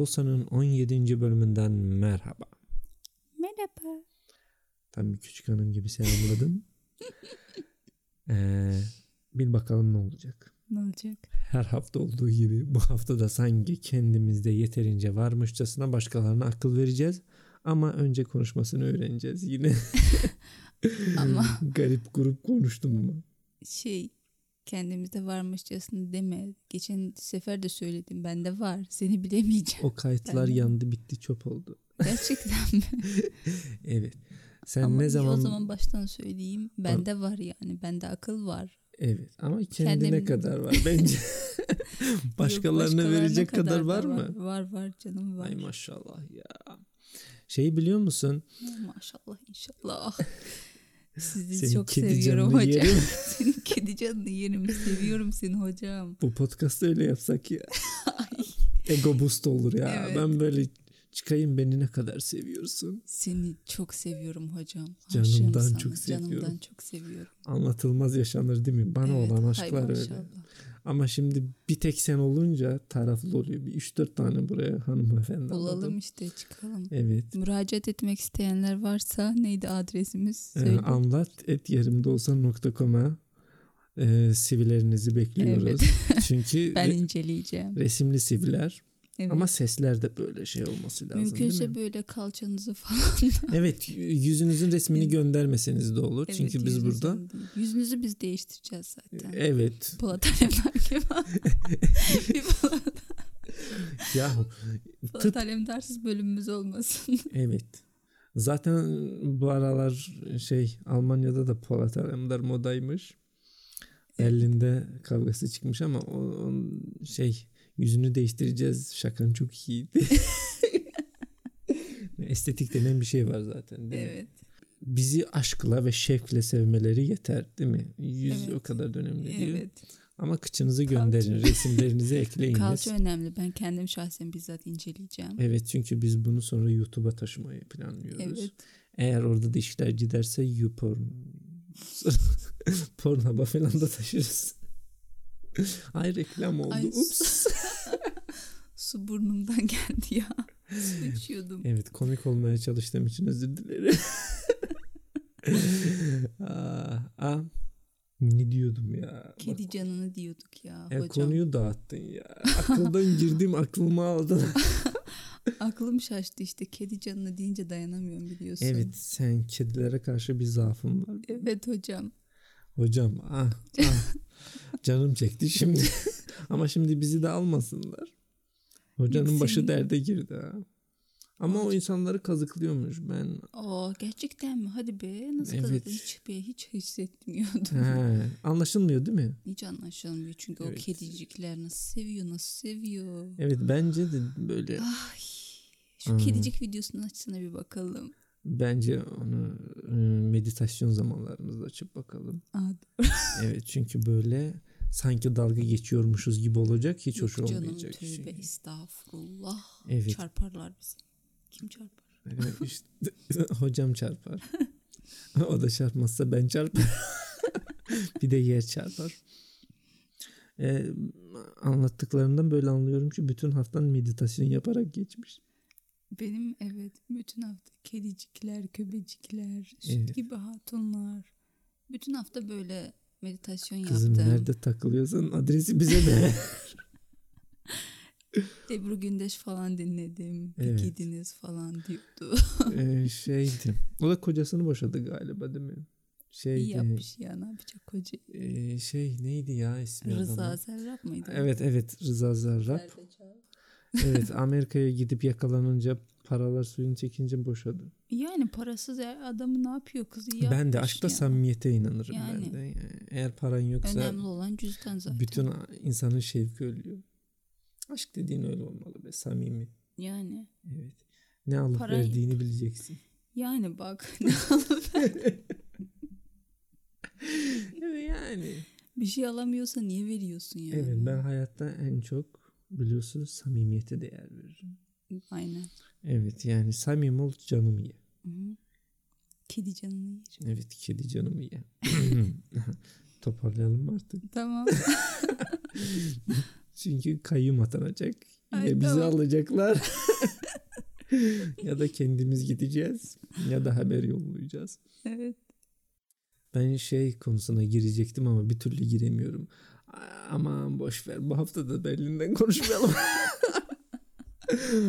Dawson'ın 17. bölümünden merhaba. Merhaba. Tam bir küçük hanım gibi selamladım. ee, bil bakalım ne olacak. Ne olacak? Her hafta olduğu gibi bu hafta da sanki kendimizde yeterince varmışçasına başkalarına akıl vereceğiz. Ama önce konuşmasını öğreneceğiz yine. Ama Garip grup konuştum ama. şey kendimizde varmışçasını deme. Geçen sefer de söyledim. Bende var. Seni bilemeyeceğim. O kayıtlar Ben yandı bitti çöp oldu. Gerçekten mi? Evet. Sen Ama ne zaman... o zaman baştan söyleyeyim. Bende var yani. Bende akıl var. Evet ama kendine Kendim- kadar var bence. Yok, Başkalarına verecek kadar, da var mı? Var var canım var. Ay maşallah ya. Şeyi biliyor musun? Maşallah inşallah. Sizi Senin çok kedi seviyorum hocam. yerim. Senin kedi canını yerim. Seviyorum seni hocam. Bu podcast'ı öyle yapsak ya. Ego boost olur ya. Evet. Ben böyle çıkayım beni ne kadar seviyorsun. Seni çok seviyorum hocam. Canımdan çok seviyorum. Canımdan çok seviyorum. Anlatılmaz yaşanır değil mi? Bana Evet, olan aşklar öyle. maşallah. Ama şimdi bir tek sen olunca taraflı oluyor. Bir 3-4 tane buraya hanımefendi Bulalım aldım. işte çıkalım. Evet. Müracaat etmek isteyenler varsa neydi adresimiz? Ee, Söyle. anlat et yerimdeolsa.com'a e, CV'lerinizi bekliyoruz. Çünkü ben inceleyeceğim. resimli CV'ler Evet. ama sesler de böyle şey olması lazım değil Mümkünse mi? böyle kalçanızı falan. Evet yüzünüzün resmini göndermeseniz de olur. Çünkü Evet, biz burada yüzünüzü değil. Yüzünüzü biz değiştireceğiz zaten. evet Polat Alemdar gibi. Polat, ya Polat tıp Alemdarsız bölümümüz olmasın. evet. Zaten bu aralar şey Almanya'da da Polat Alemdar modaymış. Berlin'de kavgası çıkmış ama o, o şey yüzünü değiştireceğiz. Şakan çok iyiydi. Estetik denen bir şey var zaten değil mi? evet. Bizi aşkla ve şevkle sevmeleri yeter değil mi? Yüz Evet. o kadar da önemli değil. Evet. Ama kıçınızı Kalça. gönderin, resimlerinizi ekleyiniz. Kalça önemli. Ben kendim şahsen bizzat inceleyeceğim. Evet çünkü biz bunu sonra YouTube'a taşımayı planlıyoruz. Evet. Eğer orada da işler giderse YouPorn Pornhub'a falan da taşırız. Ay reklam oldu. Ay, Ups. Su burnumdan geldi ya. Su içiyordum. Evet komik olmaya çalıştığım için özür dilerim. aa, aa, ne diyordum ya? Kedi canını diyorduk ya, Ya hocam. konuyu dağıttın ya. Akıldan girdim aklımı aldın. Aklım şaştı işte. Kedi canını deyince dayanamıyorum biliyorsun. evet sen kedilere karşı bir zaafın var. Evet hocam. Hocam ah, ah. canım çekti şimdi. Ama şimdi bizi de almasınlar. Hocanın başı derde girdi ha. Ama o insanları kazıklıyormuş ben. Oo gerçekten mi? Hadi be. Nasıl Evet. kazıdın? Hiç be hiç hissetmiyordum. He, anlaşılmıyor değil mi? Hiç anlaşılmıyor çünkü Evet. o kedicikler nasıl seviyor nasıl seviyor. Evet bence de böyle Ay. Şu Hmm. kedicik videosunu açsana bir bakalım. Bence onu e, meditasyon zamanlarımızda açıp bakalım. Aa, Evet çünkü böyle sanki dalga geçiyormuşuz gibi olacak hiç hoş yok canım olmayacak. tövbe çünkü. estağfurullah. Evet. Çarparlar bizi. Kim çarpar? Evet, işte, hocam çarpar. o da çarpmazsa ben çarpar. bir de yer çarpar. Ee, anlattıklarından böyle anlıyorum ki bütün haftan meditasyon yaparak geçmiş. Benim evet bütün hafta kedicikler, köpecikler, süt Evet. gibi hatunlar. Bütün hafta böyle meditasyon Kızım yaptım. nerede takılıyorsan adresi bize de. Ebru Gündeş falan dinledim. Evet. kediniz falan diyordu. ee, şeydi. O da kocasını boşadı galiba değil mi? İyi Şeydi. yapmış ya ne yapacak koca. ee, şey neydi ya ismi Rıza adamın? Zerrab mıydı? Evet evet Rıza Zarrab. Zerdeçal. Evet Amerika'ya gidip yakalanınca paralar suyunu çekince boşadı. Yani parasız ya adamı ne yapıyor kız iyi ben de aşkta ya. samimiyete inanırım Yani. ben de. Yani eğer paran yoksa Önemli olan cüzdan zaten. bütün insanın şevki ölüyor. Aşk dediğin öyle olmalı be samimi. Yani Evet. Ne alıp Para- verdiğini bileceksin. yani bak yani. bir şey alamıyorsa niye veriyorsun yani? Evet ben hayatta en çok biliyorsunuz samimiyete değer veririm. Aynen. Evet yani samimi ol canımı ye. Kedi canını yerim. Evet kedi canımı ye. Toparlayalım mı artık? Tamam. Çünkü kayyum atanacak. Ya Ay, bizi tamam. alacaklar ya da kendimiz gideceğiz ya da haber yollayacağız. Evet. Ben şey konusuna girecektim ama bir türlü giremiyorum. Aman boş ver bu hafta da Berlin'den konuşmayalım.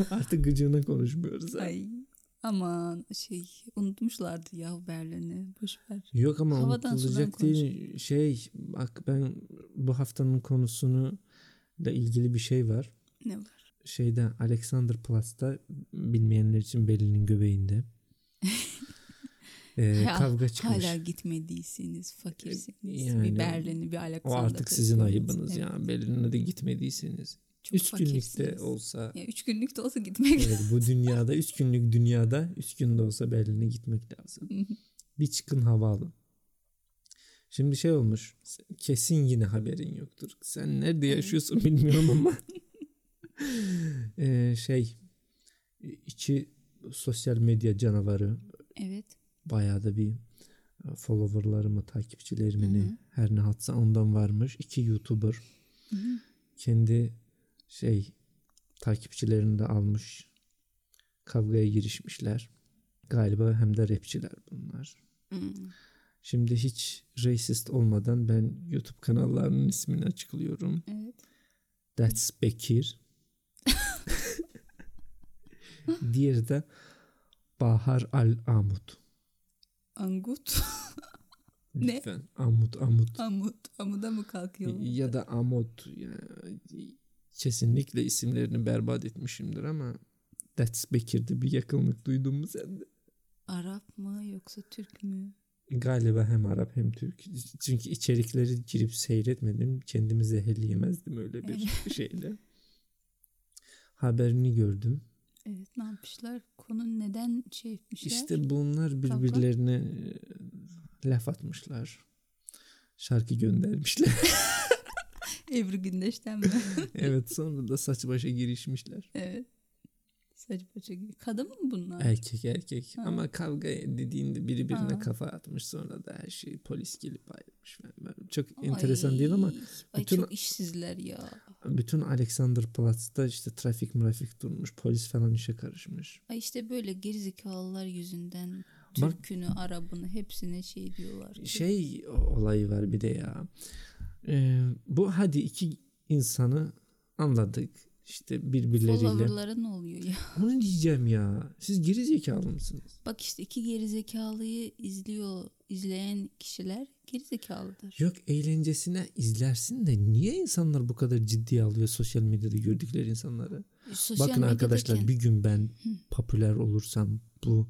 Artık gıcığına konuşmuyoruz. Ay aman şey unutmuşlardı ya Berlin'i. Boş ver. Yok ama Havadan unutulacak değil. Şey bak ben bu haftanın konusunu da ilgili bir şey var. Ne var? Şeyde Alexanderplatz'ta bilmeyenler için Berlin'in göbeğinde. Ha- kavga çıkmış. Hala gitmediyseniz fakirsiniz. Yani bir Berlin'i bir o Alexander artık sizin ayıbınız gidin. ya. Berlin'e de gitmediyseniz. Çok üç günlükte olsa Ya üç günlük de olsa gitmek evet, bu dünyada üç günlük dünyada üç günde olsa Berlin'e gitmek lazım. bir çıkın hava alın. Şimdi şey olmuş. Kesin yine haberin yoktur. Sen nerede yaşıyorsun bilmiyorum ama. Ee, şey içi sosyal medya canavarı Evet. Bayağı da bir e, followerlarımı, takipçilerimi ne her ne hatsa ondan varmış. İki YouTuber Hı hı. kendi şey takipçilerini de almış. Kavgaya girişmişler. Galiba hem de rapçiler bunlar. Hmm. Şimdi hiç racist olmadan ben YouTube kanallarının ismini açıklıyorum. Evet. That's Bekir. Diğeri de Bahar Al Amut. Angut. Ne? Lütfen. Amut Amut. Amut. Amuda mı kalkıyor? Ya da Amut. Ya, kesinlikle isimlerini berbat etmişimdir ama That's Bekir'de bir yakınlık duydun mu sen de? Arap mı yoksa Türk mü? Galiba hem Arap hem Türk. Çünkü içerikleri girip seyretmedim. Kendimi zehirleyemezdim öyle bir şeyle. Haberini gördüm. Evet ne yapmışlar? Konu neden şey etmişler? İşte bunlar birbirlerine e, laf atmışlar. Şarkı göndermişler. Ebru Gündeş'ten mi? evet sonra da saç başa girişmişler. evet. Saç paça gibi. Kadın mı bunlar? Erkek erkek. Ha. Ama kavga dediğinde biri birine Ha. kafa atmış sonra da her şey polis gelip ayrılmış. Ben- Çok enteresan değil ama Ay bütün- çok işsizler ya. bütün Alexanderplatz'ta işte trafik mrafik durmuş. Polis falan işe karışmış. Ay işte böyle gerizekalılar yüzünden Bak- Türk'ünü, Arap'ını hepsine şey diyorlar. ki. Şey olayı var bir de ya. Ee, bu hadi iki insanı anladık. İşte birbirleriyle. Follower'lara ne oluyor ya? Onu diyeceğim ya. Siz geri zekalı mısınız? Bak işte iki gerizekalıyı izliyor, izleyen kişiler gerizekalıdır. Yok eğlencesine izlersin de niye insanlar bu kadar ciddiye alıyor sosyal medyada gördükleri insanları? Sosyal Bakın arkadaşlar medyadaki- bir gün ben popüler olursam bu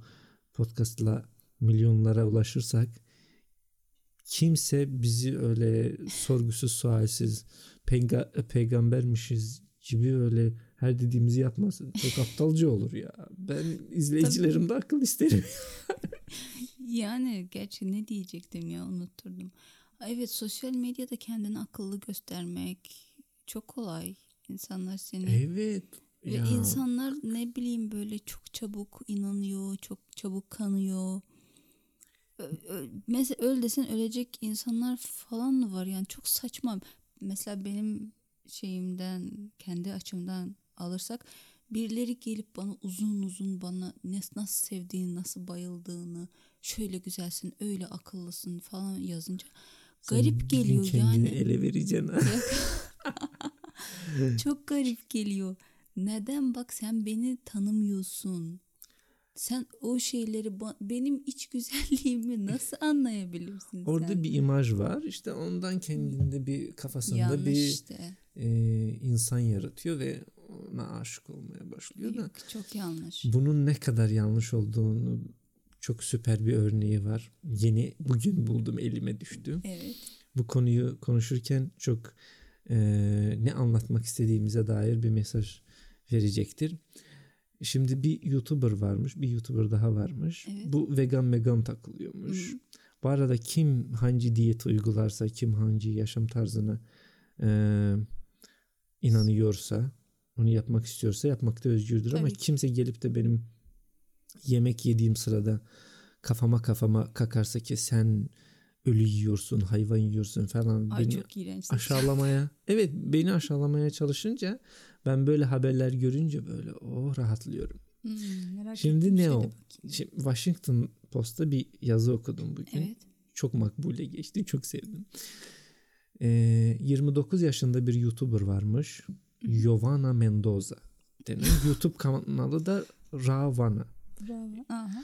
podcastla milyonlara ulaşırsak kimse bizi öyle sorgusuz sualsiz peyga- peygambermişiz gibi öyle her dediğimizi yapmasın. Çok aptalca olur ya. Ben izleyicilerimde akıl isterim. Yani gerçi ne diyecektim ya unutturdum. Evet sosyal medyada kendini akıllı göstermek çok kolay. İnsanlar seni evet. ve Ya. insanlar ne bileyim böyle çok çabuk inanıyor, çok çabuk kanıyor. Mesela öl desen ölecek insanlar falan var yani çok saçma. Mesela benim şeyimden kendi açımdan alırsak birileri gelip bana uzun uzun bana ne, nasıl sevdiğini nasıl bayıldığını şöyle güzelsin öyle akıllısın falan yazınca garip geliyor kendini yani. ele vereceksin. ha. Çok garip geliyor. Neden bak sen beni tanımıyorsun. Sen o şeyleri benim iç güzelliğimi nasıl anlayabilirsin Orada sen? bir imaj var. İşte ondan kendinde bir kafasında Yanlış bir işte. e, insan yaratıyor ve ona aşık olmaya başlıyor da. Yok, çok yanlış. Bunun ne kadar yanlış olduğunu çok süper bir örneği var. Yeni bugün buldum elime düştü. Evet. Bu konuyu konuşurken çok e, ne anlatmak istediğimize dair bir mesaj verecektir. Şimdi bir YouTuber varmış, bir YouTuber daha varmış. Evet. Bu vegan vegan takılıyormuş. Hı. Bu arada kim hangi diyet uygularsa, kim hangi yaşam tarzına e, inanıyorsa, onu yapmak istiyorsa yapmakta özgürdür. Ama Tabii ki. kimse gelip de benim yemek yediğim sırada kafama kafama kakarsa ki sen ölü yiyorsun, hayvan yiyorsun falan. Ay beni çok iğrenç. aşağılamaya. Evet beni aşağılamaya çalışınca ben böyle haberler görünce böyle oh rahatlıyorum. Hmm, merak Şimdi ne Şöyle o? Şimdi Washington Post'ta bir yazı okudum bugün. Evet. Çok makbule geçti. Çok sevdim. Ee, 29 yaşında bir YouTuber varmış. Giovanna Mendoza denen YouTube kanalı da Ravana. Bravo. Aha.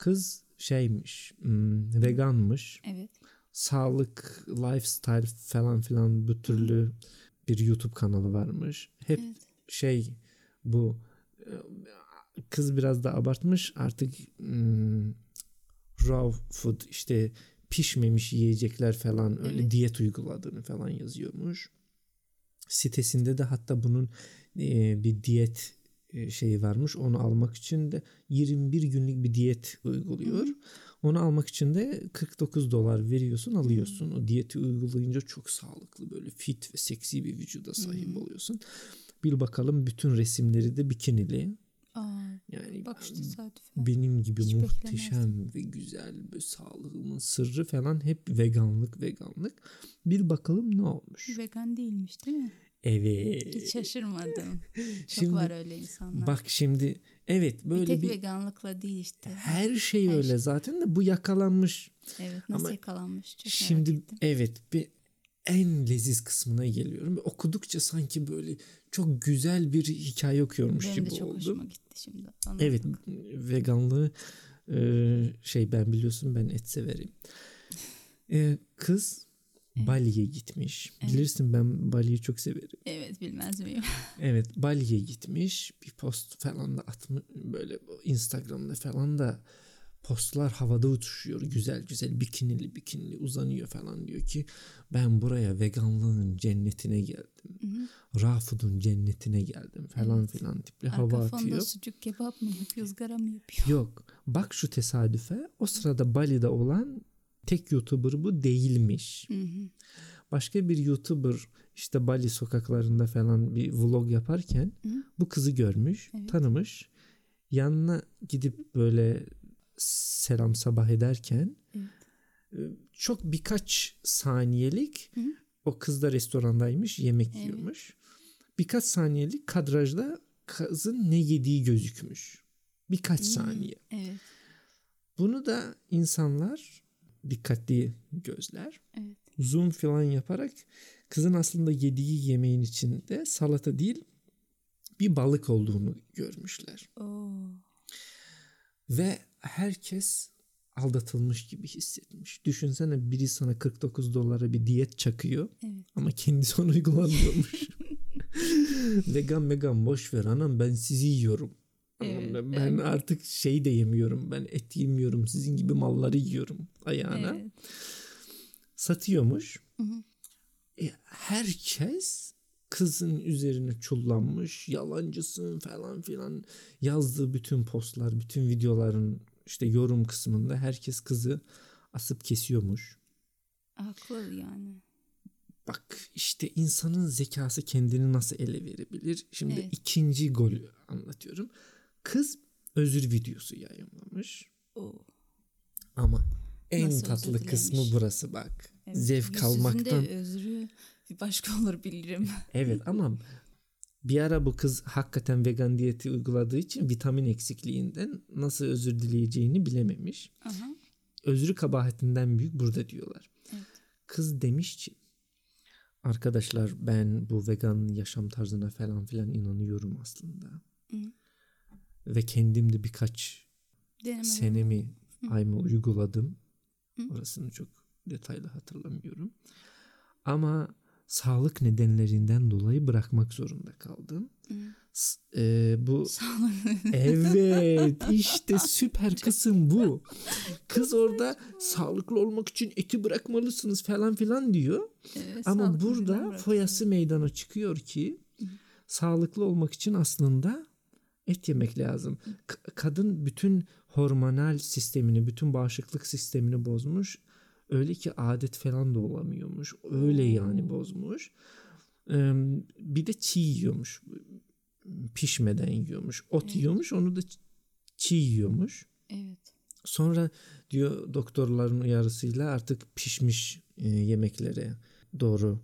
Kız şeymiş, hmm, veganmış. Evet. Sağlık, lifestyle falan filan bu türlü bir YouTube kanalı varmış. Hep Evet. şey bu kız biraz da abartmış artık hmm, raw food işte pişmemiş yiyecekler falan öyle Evet. diyet uyguladığını falan yazıyormuş. Sitesinde de hatta bunun e, bir diyet şeyi varmış. Onu almak için de 21 günlük bir diyet uyguluyor. Onu almak için de 49 dolar veriyorsun alıyorsun. O diyeti uygulayınca çok sağlıklı böyle fit ve seksi bir vücuda sahip oluyorsun. Bir bakalım bütün resimleri de bikinili. Aa, Yani bak tesadüfe. benim gibi Hiç muhteşem ve güzel ve sağlığımın sırrı falan hep veganlık veganlık. Bir bakalım ne olmuş. Vegan değilmiş değil mi? Evet. Hiç şaşırmadım. Çok Şimdi var öyle insanlar. Bak şimdi evet bir böyle tek bir, veganlıkla değil işte. her şey Her öyle şey. zaten de bu yakalanmış. Evet nasıl Ama yakalanmış çok merak Şimdi ettim. evet bir en leziz kısmına geliyorum. Ve Okudukça sanki böyle çok güzel bir hikaye okuyormuş Benim gibi de çok oldu. hoşuma gitti şimdi. Anlat Evet veganlığı e, şey ben biliyorsun ben et severim. E, Bali'ye gitmiş. Bilirsin ben Bali'yi çok severim. Evet bilmez miyim? Evet Bali'ye gitmiş. Bir post falan da atmış böyle Instagram'da falan da postlar havada uçuşuyor. Güzel güzel bikinili bikinili uzanıyor falan diyor ki ben buraya veganlığın cennetine geldim. Raw food'un cennetine geldim falan filan tipli hava Arka fonda atıyor. sucuk kebap mı yapıyor, ızgara mı yapıyor? Yok. Bak şu tesadüfe. O sırada Bali'de olan tek YouTuber bu değilmiş. Hı hı. Başka bir YouTuber işte Bali sokaklarında falan bir vlog yaparken bu kızı görmüş, tanımış. Yanına gidip böyle selam sabah ederken e, çok birkaç saniyelik o kız da restorandaymış, yemek yiyormuş. Birkaç saniyelik kadrajda kızın ne yediği gözükmüş. Birkaç saniye. Evet. Bunu da insanlar dikkatli gözler Evet. zoom falan yaparak kızın aslında yediği yemeğin içinde salata değil bir balık olduğunu görmüşler. Oo. Ve herkes aldatılmış gibi hissetmiş. Düşünsene biri sana 49 dolara bir diyet çakıyor Evet. ama kendisi onu uygulamıyormuş. vegan vegan boş ver anam ben sizi yiyorum. Evet, ben ben artık şey de yemiyorum. Ben et yemiyorum. Sizin gibi malları yiyorum ayağına. Evet. Satıyormuş. E, herkes kızın üzerine çullanmış. Yalancısın falan filan. Yazdığı bütün postlar, bütün videoların işte yorum kısmında herkes kızı asıp kesiyormuş. Haklı yani. Bak işte insanın zekası kendini nasıl ele verebilir? Şimdi Evet. ikinci golü anlatıyorum. Kız özür videosu yayınlamış. Oo. Ama en Nasıl tatlı kısmı burası bak. Evet. Zevk almaktan. özrü bir başka olur bilirim. Evet ama bir ara bu kız hakikaten vegan diyeti uyguladığı için vitamin eksikliğinden nasıl özür dileyeceğini bilememiş. Aha. Özrü kabahatinden büyük burada diyorlar. Evet. Kız demiş ki arkadaşlar ben bu vegan yaşam tarzına falan filan inanıyorum aslında. Ve kendim de birkaç Denemedim. senemi ayımı uyguladım. Orasını çok detaylı hatırlamıyorum. Ama sağlık nedenlerinden dolayı bırakmak zorunda kaldım. S- e, bu evet işte süper kısım bu. Kız orada sağlıklı olmak için eti bırakmalısınız falan filan diyor. Evet, Ama burada foyası meydana çıkıyor ki sağlıklı olmak için aslında et yemek lazım. K- kadın bütün hormonal sistemini, bütün bağışıklık sistemini bozmuş. Öyle ki adet falan da olamıyormuş. Öyle yani bozmuş. Ee, bir de çiğ yiyormuş. Pişmeden yiyormuş. Ot yiyormuş, onu da çiğ yiyormuş. Evet. Sonra diyor doktorların uyarısıyla artık pişmiş e, yemeklere doğru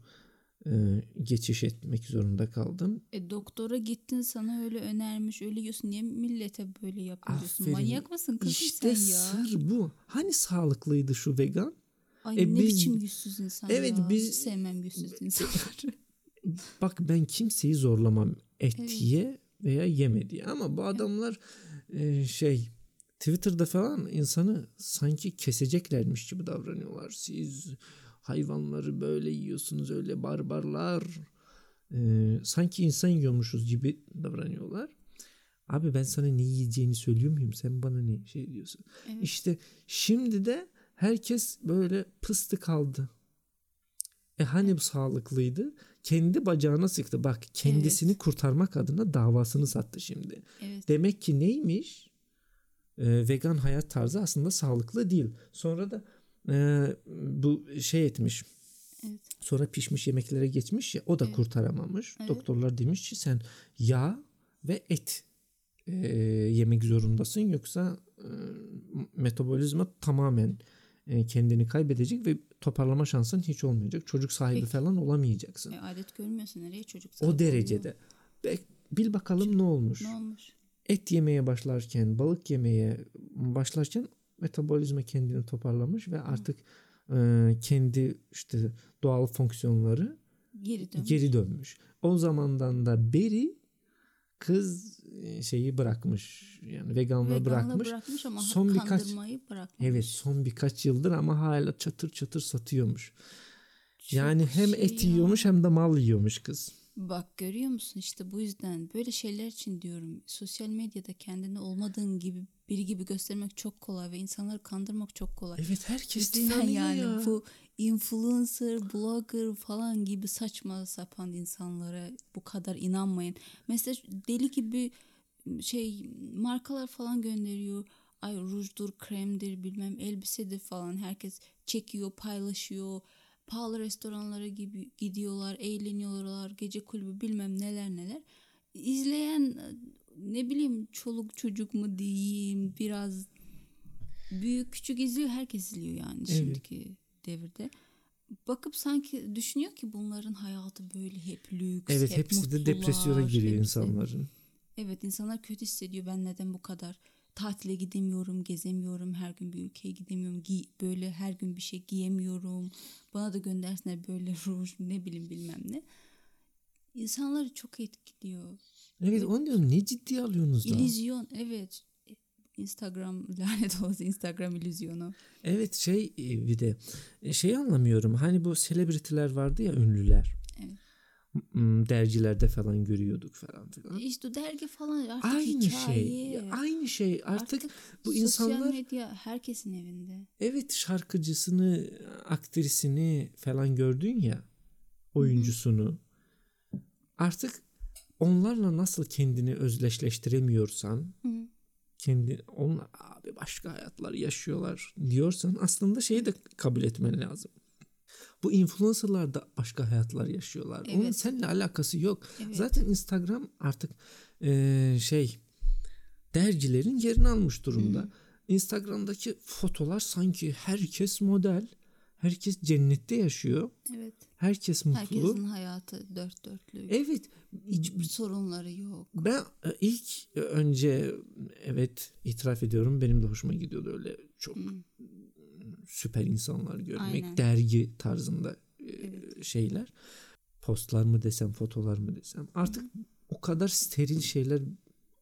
e, geçiş etmek zorunda kaldım. E doktora gittin sana öyle önermiş öyle yiyorsun. Niye millete böyle yapıyorsun? Manyak mısın kızım İşte sen ya? sır bu. Hani sağlıklıydı şu vegan? Ay E ne biz- biçim yüzsüz insan Evet, ya. biz- Hiç sevmem yüzsüz insanları. Bak ben kimseyi zorlamam et Evet. ye veya yeme diye. Ama bu adamlar e, şey Twitter'da falan insanı sanki keseceklermiş gibi davranıyorlar. Siz hayvanları böyle yiyorsunuz öyle barbarlar. E, sanki insan yiyormuşuz gibi davranıyorlar. Abi ben sana ne yiyeceğini söylüyor muyum? Sen bana ne şey diyorsun? Evet. İşte şimdi de herkes böyle pıstı kaldı. E hani bu sağlıklıydı? Kendi bacağına sıktı. Bak kendisini kurtarmak adına davasını sattı şimdi. Evet. Demek ki neymiş? Ee, vegan hayat tarzı aslında sağlıklı değil. Sonra da e, bu şey etmiş. Evet. Sonra pişmiş yemeklere geçmiş ya o da Evet. kurtaramamış. Evet. Doktorlar demiş ki sen yağ ve et e, yemek zorundasın yoksa e, metabolizma tamamen e, kendini kaybedecek ve toparlama şansın hiç olmayacak. Çocuk sahibi Peki. falan olamayacaksın. E, adet görmüyorsun nereye çocuk o sahibi oluyor? derecede. Be- bil bakalım ne olmuş. Ne olmuş? Et yemeye başlarken, balık yemeye başlarken metabolizma kendini toparlamış ve artık e, kendi işte doğal fonksiyonları Geri dön. geri dönmüş. O zamandan da beri kız şeyi bırakmış. Yani veganlığı Veganlığı bırakmış. bırakmış ama Son birkaç- bırakmamış. Evet son birkaç yıldır ama hala çatır çatır satıyormuş. Çok yani hem şey et ya. yiyormuş hem de mal yiyormuş kız. Bak görüyor musun işte bu yüzden böyle şeyler için diyorum sosyal medyada kendini olmadığın gibi biri gibi göstermek çok kolay ve insanları kandırmak çok kolay. Evet herkes Lütfen inanıyor yani ya. bu influencer, blogger falan gibi saçma sapan insanlara bu kadar inanmayın. Mesela deli gibi şey markalar falan gönderiyor. Ay rujdur, kremdir, bilmem elbisedir falan. Herkes çekiyor, paylaşıyor. Pahalı restoranlara gibi gidiyorlar, eğleniyorlar, gece kulübü bilmem neler neler. İzleyen ne bileyim çoluk çocuk mu diyeyim biraz büyük küçük izliyor herkes izliyor yani Evet. şimdiki devirde. Bakıp sanki düşünüyor ki bunların hayatı böyle hep lüks. Evet hep hepsi de mutlular, depresyona giriyor hepsi- insanların. Evet insanlar kötü hissediyor. Ben neden bu kadar tatile gidemiyorum, gezemiyorum, her gün bir ülkeye gidemiyorum, gi- böyle her gün bir şey giyemiyorum. Bana da göndersinler böyle ruj ne bileyim bilmem ne. İnsanları çok etkiliyor. Evet onu diyorum ne ciddiye alıyorsunuz da? İllüzyon evet. Instagram lanet olası Instagram illüzyonu. Evet şey e, bir de e, şeyi anlamıyorum. Hani bu selebritiler vardı ya ünlüler. Dergilerde falan görüyorduk falan filan. İşte dergi falan artık Aynı hikaye. şey. Aynı şey. Artık, bu sosyal insanlar medya herkesin evinde. evet şarkıcısını, aktrisini falan gördün ya oyuncusunu. Artık onlarla nasıl kendini özdeşleştiremiyorsan Hı hı. kendi onlar abi başka hayatlar yaşıyorlar diyorsan aslında şeyi de kabul etmen lazım. Bu influencerlar da başka hayatlar yaşıyorlar. Onun Evet. seninle alakası yok. Evet. Zaten Instagram artık eee, şey dergilerin yerini almış durumda. Instagram'daki fotolar sanki herkes model. Herkes cennette yaşıyor. Evet. Herkes mutlu. Herkesin hayatı dört dörtlü. Evet. Sorunları yok. Ben e, ilk önce evet itiraf ediyorum benim de hoşuma gidiyordu öyle çok Hı. Süper insanlar görmek. Aynen. Dergi tarzında e, Evet. şeyler. Postlar mı desem, fotolar mı desem. Artık o kadar steril şeyler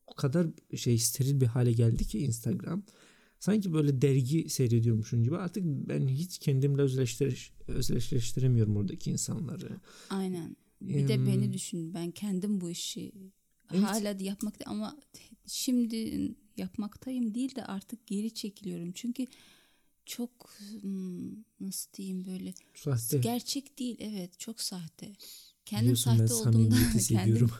o kadar şey steril bir hale geldi ki Instagram. Sanki böyle dergi seyrediyormuşum gibi artık ben hiç kendimle özleştir özdeşleştiremiyorum oradaki insanları. Aynen. Bir de Hmm. beni düşün. Ben kendim bu işi Evet. hala yapmakta ama şimdi yapmaktayım değil de artık geri çekiliyorum. Çünkü çok nasıl diyeyim böyle Sahte. gerçek değil evet çok sahte. Kendim Biliyorsun sahte olduğumdan kendim,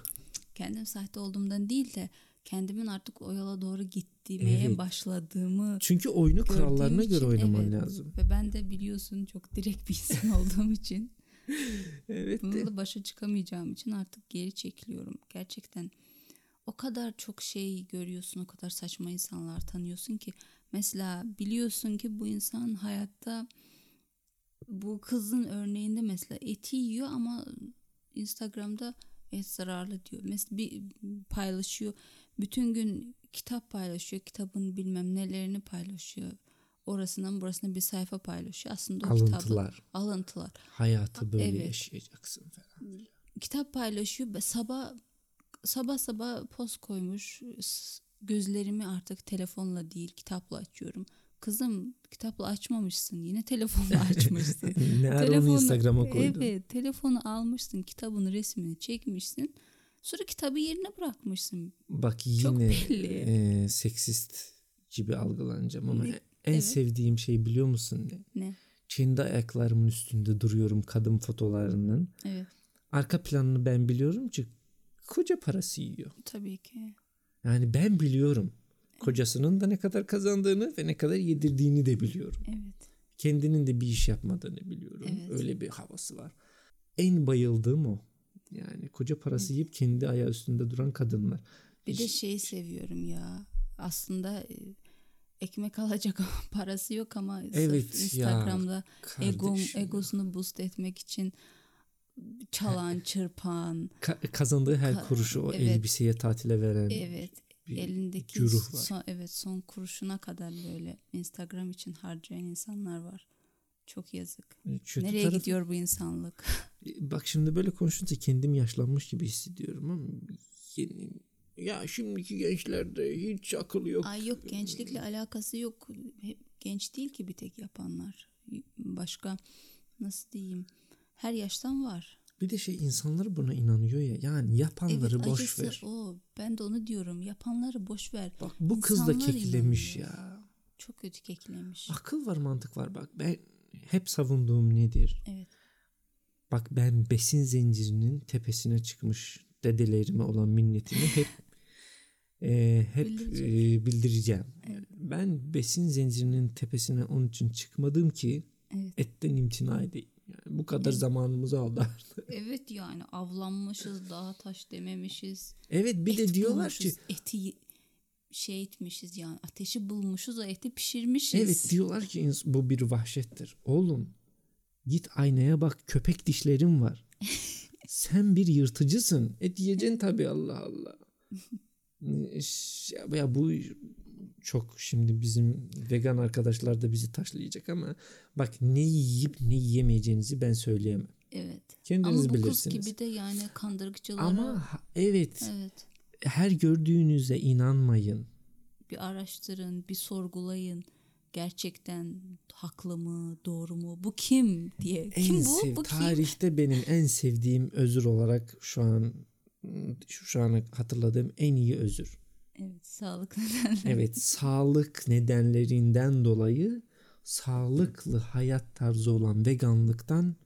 kendim sahte olduğumdan değil de kendimin artık o yola doğru gitmeye Evet. başladığımı Çünkü oyunu kurallarına göre için, oynaman evet. lazım. Ve ben de biliyorsun çok direkt bir insan olduğum için Evet de. bununla başa çıkamayacağım için artık geri çekiliyorum. Gerçekten o kadar çok şey görüyorsun, o kadar saçma insanlar tanıyorsun ki Mesela biliyorsun ki bu insan hayatta bu kızın örneğinde mesela eti yiyor ama Instagram'da et zararlı diyor. Mesela bir paylaşıyor. Bütün gün kitap paylaşıyor. Kitabın bilmem nelerini paylaşıyor. Orasından burasına bir sayfa paylaşıyor. Aslında o Alıntılar. kitabı alıntılar. Hayatı böyle Evet. yaşayacaksın falan. Kitap paylaşıyor. Sabah sabah sabah post koymuş. Gözlerimi artık telefonla değil kitapla açıyorum. Kızım kitapla açmamışsın. Yine telefonla açmışsın. ne ara onu Instagram'a koydun. Evet telefonu almışsın. Kitabın resmini çekmişsin. Sonra kitabı yerine bırakmışsın. Bak Çok yine belli. e, seksist gibi algılanacağım ama Ne? en Evet. sevdiğim şey biliyor musun ne? Ne? Kendi ayaklarımın üstünde duruyorum kadın fotolarının. Evet Arka planını ben biliyorum ki koca parası yiyor. tabii ki. Yani ben biliyorum. Kocasının da ne kadar kazandığını ve ne kadar yedirdiğini de biliyorum. Evet. Kendinin de bir iş yapmadığını biliyorum. Evet. Öyle bir havası var. En bayıldığım o. Yani koca parası yiyip kendi ayağı üstünde duran kadınlar. Bir de şeyi seviyorum ya. Aslında e, ekmek alacak parası yok ama Evet sırf ya, Instagram'da egom, egosunu boost etmek için çalan, çırpan. Ka- kazandığı her Ka- kuruşu o evet. elbiseye tatile veren Evet. bir elindeki güruh var. son, evet son kuruşuna kadar böyle Instagram için harcayan insanlar var. Çok yazık. kötü Nereye tarafı- gidiyor bu insanlık? Bak şimdi böyle konuşunca kendim yaşlanmış gibi hissediyorum ama yeni, ya şimdiki gençlerde hiç akıl yok. Ay yok gençlikle alakası yok. Genç değil ki bir tek yapanlar. Başka nasıl diyeyim? Her yaştan var. Bir de şey insanlar buna inanıyor ya. Yani yapanları evet boş ver. o. Ben de onu diyorum. Yapanları boş ver. Bak bu kız da keklemiş inanıyor. ya. Çok kötü keklemiş. Akıl var mantık var bak. Ben hep savunduğum nedir? Evet. Bak ben besin zincirinin tepesine çıkmış dedelerime olan minnetimi hep e, hep Bildirecek. e, bildireceğim. Ben besin zincirinin tepesine onun için çıkmadım ki Evet. etten imtina edeyim. Yani bu kadar zamanımızı aldı. Evet yani avlanmışız, dağa taş dememişiz. evet bir de diyorlar bulmuşuz, ki eti şey etmişiz yani ateşi bulmuşuz o eti pişirmişiz. evet diyorlar ki bu bir vahşettir. Oğlum git aynaya bak köpek dişlerin var. Sen bir yırtıcısın. Et yiyeceksin tabii Allah Allah. Ya bu çok şimdi bizim vegan arkadaşlar da bizi taşlayacak ama bak ne yiyip ne yiyemeyeceğinizi ben söyleyemem. Evet. Kendiniz Ama bu kız bilirsiniz. gibi de yani kandırıkçılara Ama evet evet her gördüğünüze inanmayın. bir araştırın, bir sorgulayın. Gerçekten haklı mı, doğru mu? Bu kim diye. En kim bu? sev- bu kim? tarihte benim en sevdiğim özür olarak şu an şu, ana hatırladığım en iyi özür. Evet, sağlık neden? Evet, sağlık nedenlerinden dolayı sağlıklı hayat tarzı olan veganlıktan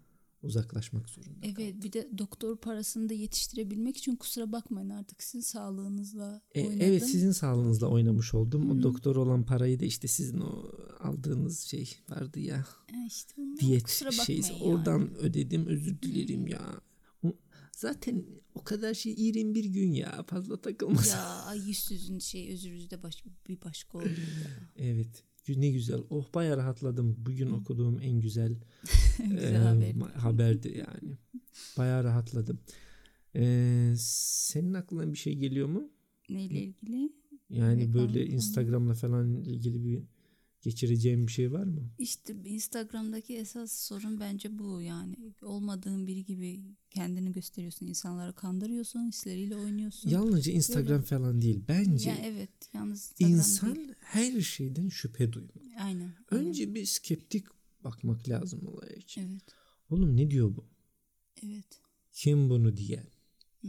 uzaklaşmak zorunda. Evet, bir de doktor parasını da yetiştirebilmek için kusura bakmayın artık sizin sağlığınızla E, oynadım. evet sizin sağlığınızla oynamış oldum. O Hı. doktor olan parayı da işte sizin o aldığınız şey vardı ya E işte diyet yani. oradan ödedim özür dilerim ya. Zaten o kadar şey iğren bir gün ya fazla takılmaz. Ya ay yüzsüzün şey özürüzü de baş, bir başka ya. Evet ne güzel. Oh baya rahatladım. Bugün okuduğum en güzel Güzel e, haber. haberdi yani. Baya rahatladım. E, senin aklına bir şey geliyor mu? Neyle ilgili? Yani böyle. Instagram'la falan ilgili bir geçireceğim bir şey var mı? İşte Instagram'daki esas sorun bence bu yani. Olmadığın biri gibi kendini gösteriyorsun. insanları kandırıyorsun. hisleriyle oynuyorsun. Yalnızca Instagram falan değil. Bence Ya evet. Yalnız Instagram insan değil. her şeyden şüphe duymalı. Aynen. aynen. Önce bir skeptik bakmak lazım olaya için. Evet. Oğlum ne diyor bu? Evet. Kim bunu diyen? Hı.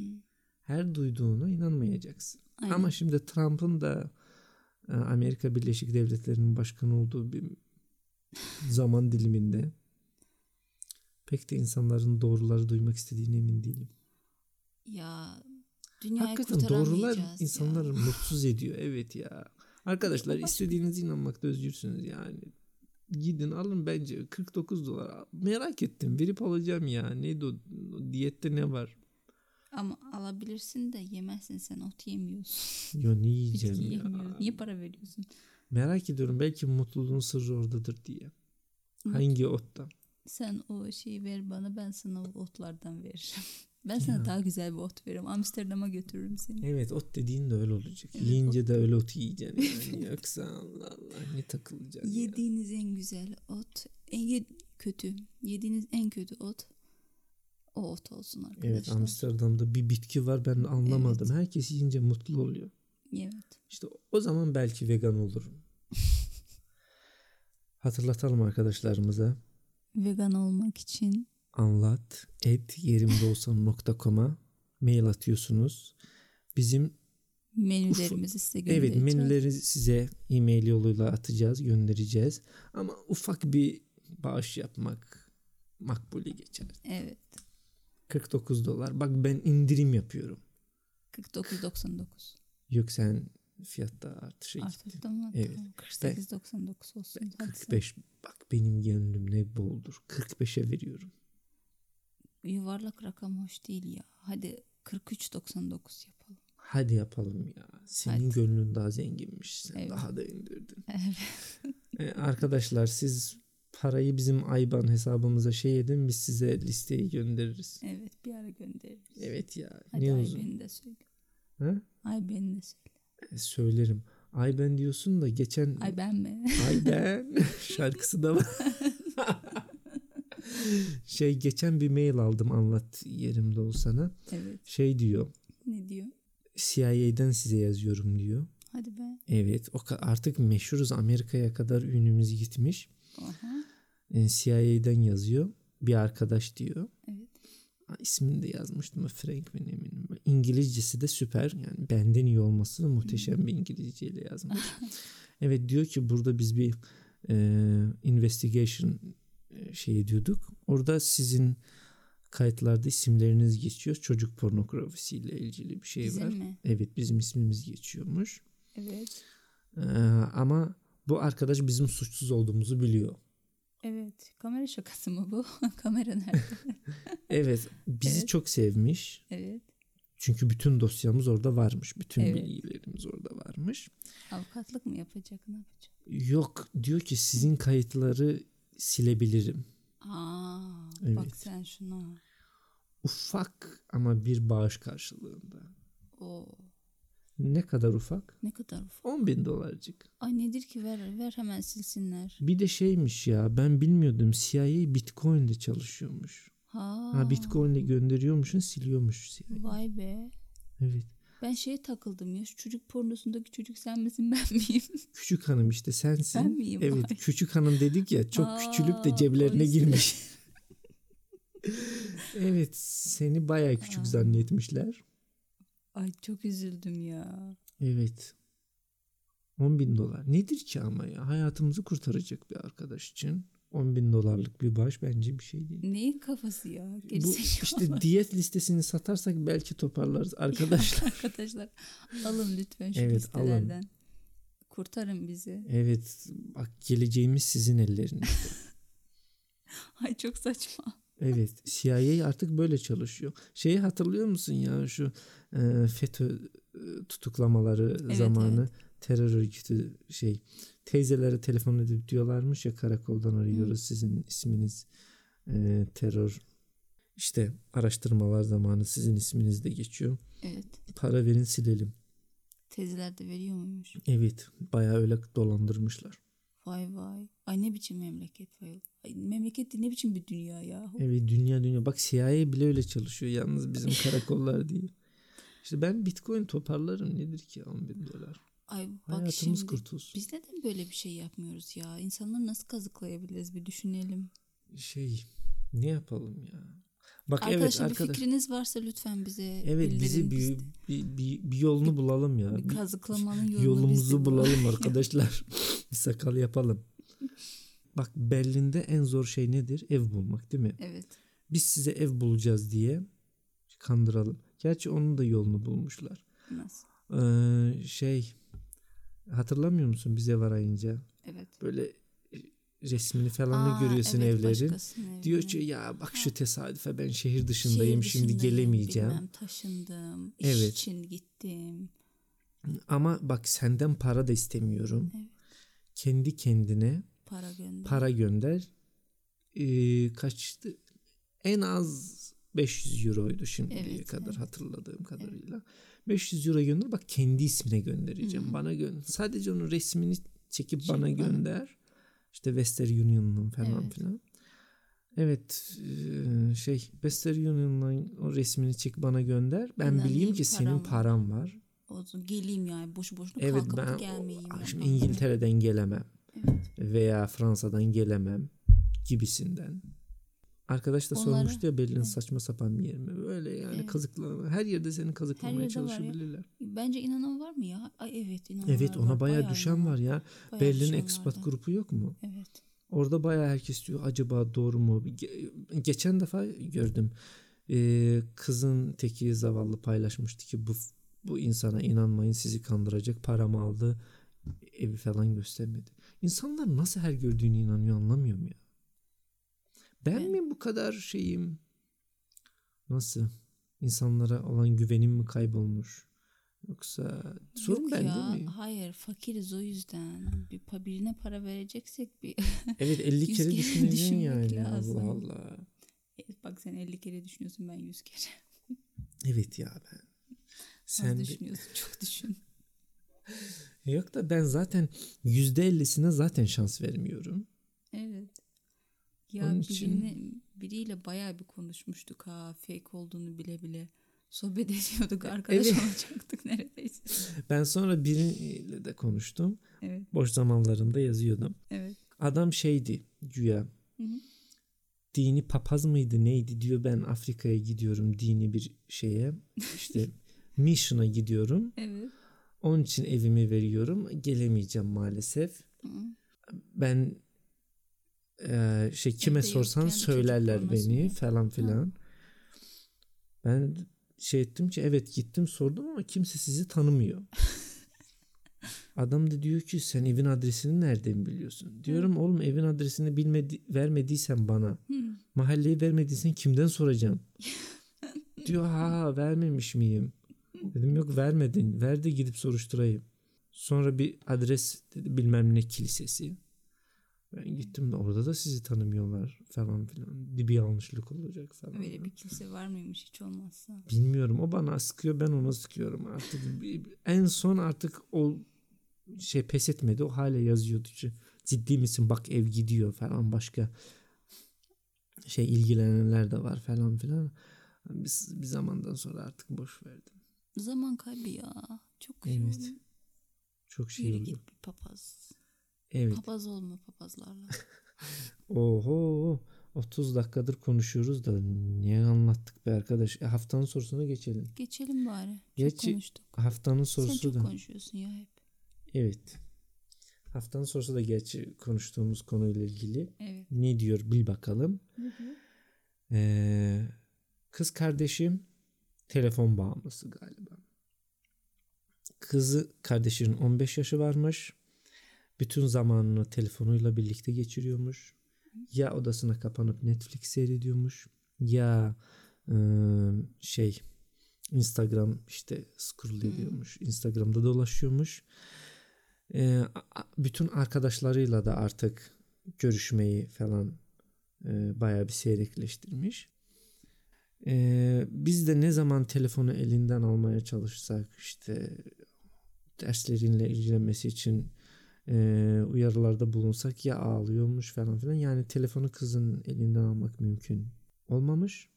Her duyduğuna inanmayacaksın. Aynen. Ama şimdi Trump'ın da Amerika Birleşik Devletleri'nin başkanı olduğu bir zaman diliminde pek de insanların doğruları duymak istediğine emin değilim. Ya dünyayı Hakikaten doğrular insanları ya. mutsuz ediyor. Evet ya. Arkadaşlar istediğiniz inanmakta özgürsünüz yani. Gidin alın bence 49 dolar. Merak ettim. Verip alacağım ya. Neydi o diyette ne var? Ama alabilirsin de yemezsin sen ot yemiyorsun. Yo ne Bitki yiyeceğim ya. yemiyorsun. Niye para veriyorsun? Merak ediyorum belki mutluluğun sırrı oradadır diye. Hangi otta? Sen o şeyi ver bana ben sana o otlardan veririm. Ben sana Ya. daha güzel bir ot veririm. Amsterdam'a götürürüm seni. Evet ot dediğin de öyle olacak. Evet, Yiyince de öyle ot yiyeceksin yani. Yoksa Allah Allah ne takılacaksın ya. Yediğiniz en güzel ot, en kötü, yediğiniz en kötü ot o ot olsun arkadaşlar. Evet Amsterdam'da bir bitki var ben anlamadım. Evet. Herkes yiyince mutlu oluyor. Evet. İşte o zaman belki vegan olurum. Hatırlatalım arkadaşlarımıza. Vegan olmak için Anlat et yerimdeolsam.com'a mail atıyorsunuz. Bizim menülerimizi size evet göndereceğiz. menüleri size e-mail yoluyla atacağız, göndereceğiz. Ama ufak bir bağış yapmak makbule geçer. Evet. 49 dolar. Bak ben indirim yapıyorum. 49.99. Yok sen fiyatta artışa gittin. Arttırdı mı? Evet. Tamam. 48.99 olsun. Hadi sen. 45 bak benim gönlüm ne boldur. 45'e veriyorum. Yuvarlak rakam hoş değil ya. Hadi 43.99 yapalım. Hadi yapalım ya. Senin Hadi. gönlün daha zenginmiş. Sen Evet. daha da indirdin. Evet. Ee, arkadaşlar siz parayı bizim IBAN hesabımıza şey edin biz size listeyi göndeririz. Evet bir ara göndeririz. Evet ya. Hadi ne uzun. beni de söyle. Ha? Beni de söyle. E, söylerim. Ben diyorsun da geçen ben mi? Ben şarkısı da var. şey geçen bir mail aldım anlat yerimde olsana. evet. Şey diyor Ne diyor? CIA'den size yazıyorum diyor. Hadi be. Evet o artık meşhuruz Amerika'ya kadar ünümüz gitmiş. Aha. E, CIA'den yazıyor. Bir arkadaş diyor. Evet. İsmini de yazmıştım Frank mi eminim. İngilizcesi de süper. Yani benden iyi olması muhteşem bir İngilizceyle yazmış. evet diyor ki burada biz bir e, investigation e, şey ediyorduk. Orada sizin kayıtlarda isimleriniz geçiyor. Çocuk pornografisiyle ilgili bir şey Bizim var. mi? Evet bizim ismimiz geçiyormuş. Evet. Ee, ama bu arkadaş bizim suçsuz olduğumuzu biliyor. Evet. Kamera şakası mı bu? Kamera nerede? Evet bizi Evet. çok sevmiş. evet. Çünkü bütün dosyamız orada varmış. Bütün Evet. bilgilerimiz orada varmış. Avukatlık mı yapacak? Ne yapacak? Yok diyor ki sizin kayıtları silebilirim. Aa, Evet. bak sen şuna. Ufak ama bir bağış karşılığında. O Ne kadar ufak? ne kadar ufak. 10 bin dolarcık. Ay nedir ki ver ver hemen silsinler. Bir de şeymiş ya ben bilmiyordum CIA Bitcoin'de çalışıyormuş. Ha. Ha Bitcoin'le gönderiyormuşsun siliyormuş CIA. Vay be. Evet. Ben şeye takıldım ya. Şu çocuk pornosundaki çocuk sen misin ben miyim? Küçük hanım işte sensin. Ben miyim? Evet Vay. küçük hanım dedik ya çok Aa, küçülüp de yüzden. girmiş. evet seni bayağı küçük Aa. zannetmişler. Ay çok üzüldüm ya. Evet. 10 bin dolar. Nedir ki ama ya? Hayatımızı kurtaracak bir arkadaş için. 10 bin dolarlık bir bağış bence bir şey değil. Neyin kafası ya? Bu Gerizekalı. işte diyet listesini satarsak belki toparlarız arkadaşlar. Arkadaşlar alın lütfen şu Evet, listelerden. Kurtarın bizi. evet bak geleceğimiz sizin ellerinizde. Ay çok saçma. Evet CIA artık böyle çalışıyor. Şeyi hatırlıyor musun ya şu e, FETÖ e, tutuklamaları Evet, zamanı terör örgütü şey teyzelere telefon edip diyorlarmış ya karakoldan arıyoruz sizin isminiz e, terör işte araştırmalar zamanı sizin isminiz de geçiyor. Evet. Para verin silelim. Teyzeler de veriyor muymuş? Evet bayağı öyle dolandırmışlar. Vay vay. Ay ne biçim memleket vay. Ay, memleket ne biçim bir dünya ya. Evet dünya dünya bak CIA bile öyle çalışıyor yalnız bizim karakollar değil. İşte ben bitcoin toparlarım nedir ki 10 bin dolar. Ay bak Hayatımız şimdi kurtulsun. biz neden böyle bir şey yapmıyoruz ya? İnsanları nasıl kazıklayabiliriz bir düşünelim. Şey ne yapalım ya. Bak evet Arkadaşlar bir arkadaş. fikriniz varsa lütfen bize Evet bizi Biz bir, bir, bir, bir yolunu bulalım ya. bir Bir kazıklamanın yolunu yolumuzu bulalım arkadaşlar. bir sakal yapalım. Bak Berlin'de en zor şey nedir? Ev bulmak değil mi? Evet. Biz size ev bulacağız diye kandıralım. Gerçi onun da yolunu bulmuşlar. Nasıl? Ee, şey hatırlamıyor musun bize varayınca? Evet. Böyle e, resmini falan Aa, görüyorsun evet, evlerin. Diyor ki ya bak şu tesadüfe ben şehir Şehir dışındayım şimdi dışındayım, gelemeyeceğim. Bilmem, taşındım. İş Evet. için gittim. Ama bak senden para da istemiyorum. Evet. kendi kendine Para gönder. para gönder. Ee, kaçtı? En az 500 euroydu şimdiye Evet, kadar evet. hatırladığım kadarıyla. 500 euro gönder bak kendi ismine göndereceğim. Bana gön sadece onun resmini çekip Çek bana bana. gönder. İşte Western Union'un falan Evet. filan. Evet e, şey Western Union'un o resmini çek bana gönder. Ben İnanayım, bileyim ki senin param var. param var. O zaman geleyim yani boşu boşuna Evet kalkıp ben gelmeyeyim. şimdi İngiltere'den gelemem Evet. veya Fransa'dan gelemem gibisinden. Arkadaş da Onları- sormuştu ya Berlin Evet. saçma sapan bir yer mi? Böyle yani Evet. kazıklama. Her yerde seni kazıklamaya yerde çalışabilirler. Bence inanan var mı ya? Ay evet inanan Evet ona var. bayağı düşen inanan var ya. Bayağı Berlin düşen Expat var da. grubu yok mu? Evet. Orada bayağı herkes diyor acaba doğru mu? Ge- geçen defa gördüm. Ee, kızın teki zavallı paylaşmıştı ki bu bu insana inanmayın sizi kandıracak paramı aldı evi falan göstermedi. İnsanlar nasıl her gördüğünü inanıyor anlamıyorum ya. Ben Ben- mi bu kadar şeyim? Nasıl? İnsanlara olan güvenim mi kaybolmuş? Yoksa sorun Yok bende ya, mi? Hayır fakiriz o yüzden. Bir birine para vereceksek bir Evet 50 Yüz kere kere düşüneceksin yani. lazım. Allah Allah. bak sen 50 kere düşünüyorsun ben 100 kere. Evet ya ben. Sen de- düşünüyorsun çok düşün. Yok da ben zaten yüzde ellisine zaten şans vermiyorum. Evet. Ya Onun için- birine, biriyle bayağı bir konuşmuştuk ha fake olduğunu bile bile. Sohbet ediyorduk arkadaş Evet. olacaktık neredeyse. Ben sonra biriyle de konuştum. Evet Boş zamanlarımda yazıyordum. evet. Adam şeydi güya. Hı hı. Dini papaz mıydı neydi diyor ben Afrika'ya gidiyorum dini bir şeye. işte mission'a gidiyorum. Evet. Onun için evimi veriyorum. Gelemeyeceğim maalesef. Hı. Ben eee, şey kime Evde sorsan yokken söylerler beni olmasın. falan filan. Ben şey ettim ki evet gittim sordum ama kimse sizi tanımıyor. Adam da diyor ki sen evin adresini nereden biliyorsun? Diyorum oğlum evin adresini bilmedi vermediysen bana. Hı. Mahalleyi vermediysen kimden soracağım? diyor ha vermemiş miyim? Dedim yok vermedin. Ver de gidip soruşturayım. Sonra bir adres dedi bilmem ne kilisesi. Ben gittim de orada da sizi tanımıyorlar falan filan. Bir, yanlışlık olacak falan. Öyle bir kilise var mıymış hiç olmazsa? Bilmiyorum o bana sıkıyor ben ona sıkıyorum artık. En son artık o şey pes etmedi o hala yazıyordu. Ciddi misin bak ev gidiyor falan başka şey ilgilenenler de var falan filan. Bir, bir zamandan sonra artık boş verdim. Zaman kaybı ya. Çok Evet. evet. Çok şey Yürü oldu. git bir papaz. Evet. Papaz olma papazlarla. Oho 30 dakikadır konuşuyoruz da niye anlattık be arkadaş? E, haftanın sorusuna geçelim. Geçelim bari. Çok Gerçi konuştuk. Haftanın Sen sorusu çok da. konuşuyorsun ya hep. Evet. Haftanın sorusu da gerçi konuştuğumuz konuyla ilgili. Evet. Ne diyor bil bakalım. Ee, kız kardeşim telefon bağımlısı galiba. Kızı kardeşinin 15 yaşı varmış. Bütün zamanını telefonuyla birlikte geçiriyormuş. Ya odasına kapanıp Netflix seyrediyormuş. Ya e, şey Instagram işte scroll ediyormuş. Instagram'da dolaşıyormuş. E, bütün arkadaşlarıyla da artık görüşmeyi falan e, bayağı bir seyrekleştirmiş. E, biz de ne zaman telefonu elinden almaya çalışsak işte derslerinle ilgilenmesi için e, uyarılarda bulunsak ya ağlıyormuş falan filan. Yani telefonu kızın elinden almak mümkün olmamış.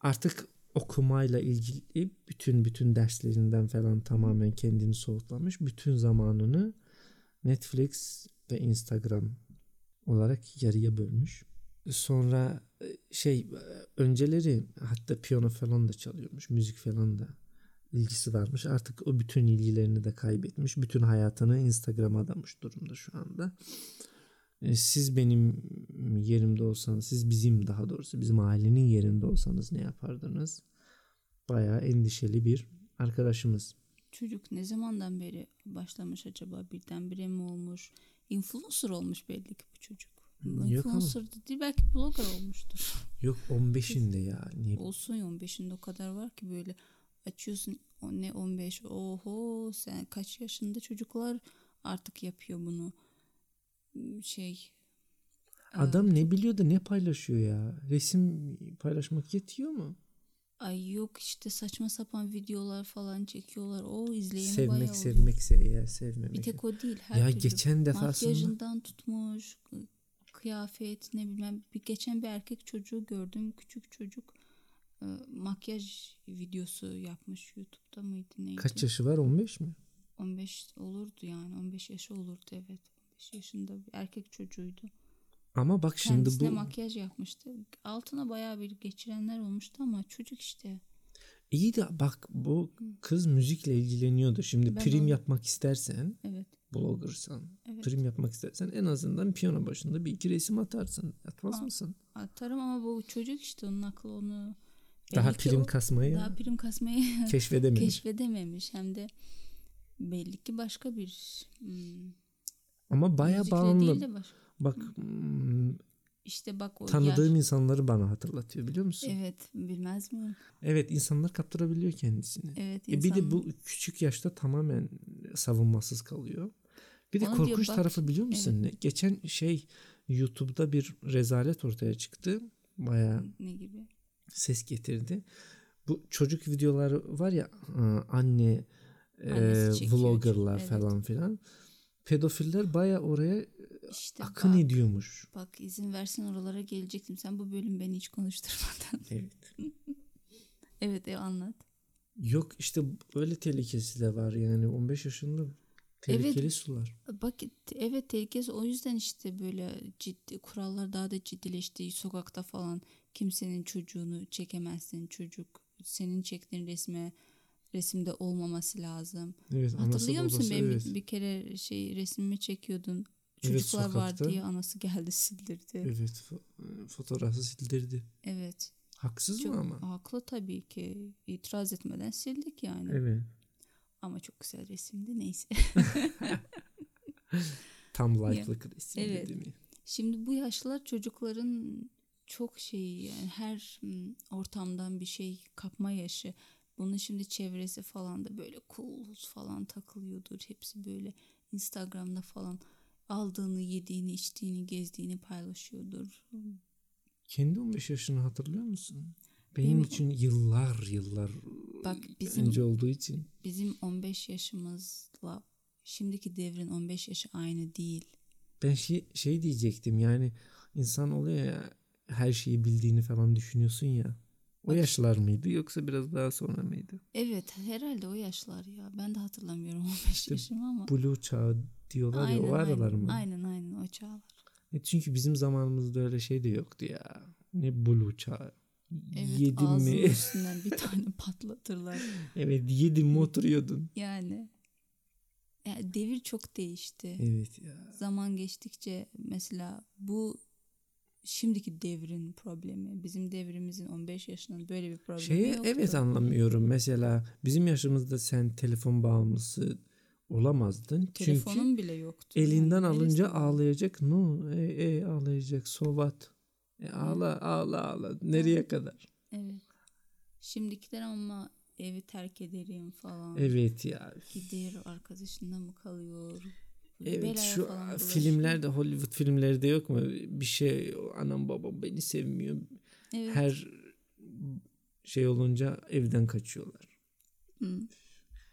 Artık okumayla ilgili bütün bütün derslerinden falan tamamen kendini soğutlamış. Bütün zamanını Netflix ve Instagram olarak yarıya bölmüş. Sonra şey e, önceleri hatta piyano falan da çalıyormuş. Müzik falan da ilgisi varmış. Artık o bütün ilgilerini de kaybetmiş. Bütün hayatını Instagram'a adamış durumda şu anda. E, Siz benim yerimde olsanız, siz bizim daha doğrusu bizim ailenin yerinde olsanız ne yapardınız? Bayağı endişeli bir arkadaşımız. Çocuk ne zamandan beri başlamış acaba? Birdenbire mi olmuş? Influencer olmuş belli ki bu çocuk. Yok ama. Influencer değil belki blogger olmuştur. Yok 15'inde ya. Niye? Olsun ya 15'inde o kadar var ki böyle açıyorsun o ne 15 oho sen kaç yaşında çocuklar artık yapıyor bunu. şey Adam ne biliyor da ne paylaşıyor ya? Resim paylaşmak yetiyor mu? ay yok işte saçma sapan videolar falan çekiyorlar. O izleyeni bayağı Sevmek oluyor. eğer sevmemek. Bir tek o değil. Her ya türlü. geçen defasında Makyajından tutmuş, kıyafet ne bilmem. Bir geçen bir erkek çocuğu gördüm. Küçük çocuk e, makyaj videosu yapmış YouTube'da mıydı neydi? kaç yaşı var 15 mi? 15 olurdu yani 15 yaşı olurdu evet. 15 yaşında bir erkek çocuğuydu. Ama bak şimdi Kendisine bu makyaj yapmıştı. Altına bayağı bir geçirenler olmuştu ama çocuk işte. İyi de bak bu kız müzikle ilgileniyordu. Şimdi Ben prim onu- yapmak istersen Evet. bloggersan Evet. prim yapmak istersen en azından piyano başında bir iki resim atarsın. Atmaz Aa, mısın? Atarım ama bu çocuk işte onun aklı onu Daha prim o- kasmayı daha prim kasmayı keşfedememiş. keşfedememiş hem de belli ki başka bir hmm, Ama baya bağımlı. Bak hmm, İşte bak o tanıdığım yaş- insanları bana hatırlatıyor biliyor musun? Evet bilmez miyim? Evet insanlar kaptırabiliyor kendisini. Evet E bir de insan- bu küçük yaşta tamamen savunmasız kalıyor. Bir de Onu diyor, korkunç bak- tarafı biliyor musun ne? Geçen şey YouTube'da bir rezalet ortaya çıktı. Baya ne gibi? ses getirdi. Bu çocuk videoları var ya e, anne e, Annesi vloggerlar çünkü, falan filan. Pedofiller baya oraya İşte akın bak, ediyormuş. bak izin versen oralara gelecektim. Sen bu bölüm beni hiç konuşturmadın. Evet. evet ev anlat. Yok işte öyle tehlikesi de var yani 15 yaşında tehlikeli Evet. sular. Bak evet tehlikesi o yüzden işte böyle ciddi kurallar daha da ciddileşti. Sokakta falan kimsenin çocuğunu çekemezsin. Çocuk senin çektiğin resme resimde olmaması lazım. Evet, Hatırlıyor musun babası, benim evet. bir kere şey resmimi çekiyordun. Evet, Çocuklar var sokakta. diye anası geldi sildirdi. Evet. Evet fo- fotoğrafı sildirdi. Haksız Çok mı ama? haklı tabii ki. İtiraz etmeden sildik yani. Evet. Ama çok güzel resimdi neyse. Tam like'lık resim Evet. değil mi? Şimdi bu yaşlılar çocukların çok şey yani her ortamdan bir şey kapma yaşı. Bunun şimdi çevresi falan da böyle cool falan takılıyordur. Hepsi böyle Instagram'da falan aldığını, yediğini, içtiğini, gezdiğini paylaşıyordur. Kendi 15 yaşını hatırlıyor musun? Benim, Benim- için yıllar yıllar Bak bizim önce olduğu için. bizim 15 yaşımızla şimdiki devrin 15 yaşı aynı değil. Ben şey, şey diyecektim yani insan oluyor ya her şeyi bildiğini falan düşünüyorsun ya. O Bak- yaşlar mıydı yoksa biraz daha sonra mıydı? Evet herhalde o yaşlar ya. Ben de hatırlamıyorum 15 İşte yaşımı ama. Blue çağı diyorlar ya o aralar aynen, mı? aynen aynen o çağlar. E çünkü bizim zamanımızda öyle şey de yoktu ya. Ne Blue çağı. Evet Yedim mi? üstünden bir tane patlatırlar. evet yedim mi oturuyordun. Yani ya devir çok değişti. Evet ya. Zaman geçtikçe mesela bu şimdiki devrin problemi. Bizim devrimizin 15 yaşının böyle bir problemi Şeyi yoktu. evet anlamıyorum. Mesela bizim yaşımızda sen telefon bağımlısı olamazdın. Telefonum Çünkü bile yoktu. elinden Yani alınca neresinden? ağlayacak. No, e, e, ağlayacak. So what? E, ağla ağla ağla. Nereye kadar? Evet. Şimdikiler ama evi terk ederim falan. Evet ya. Gider arkadaşında mı kalıyor? Evet şu filmlerde Hollywood filmlerde yok mu? Bir şey anam babam beni sevmiyor. Evet. Her şey olunca evden kaçıyorlar. Hı.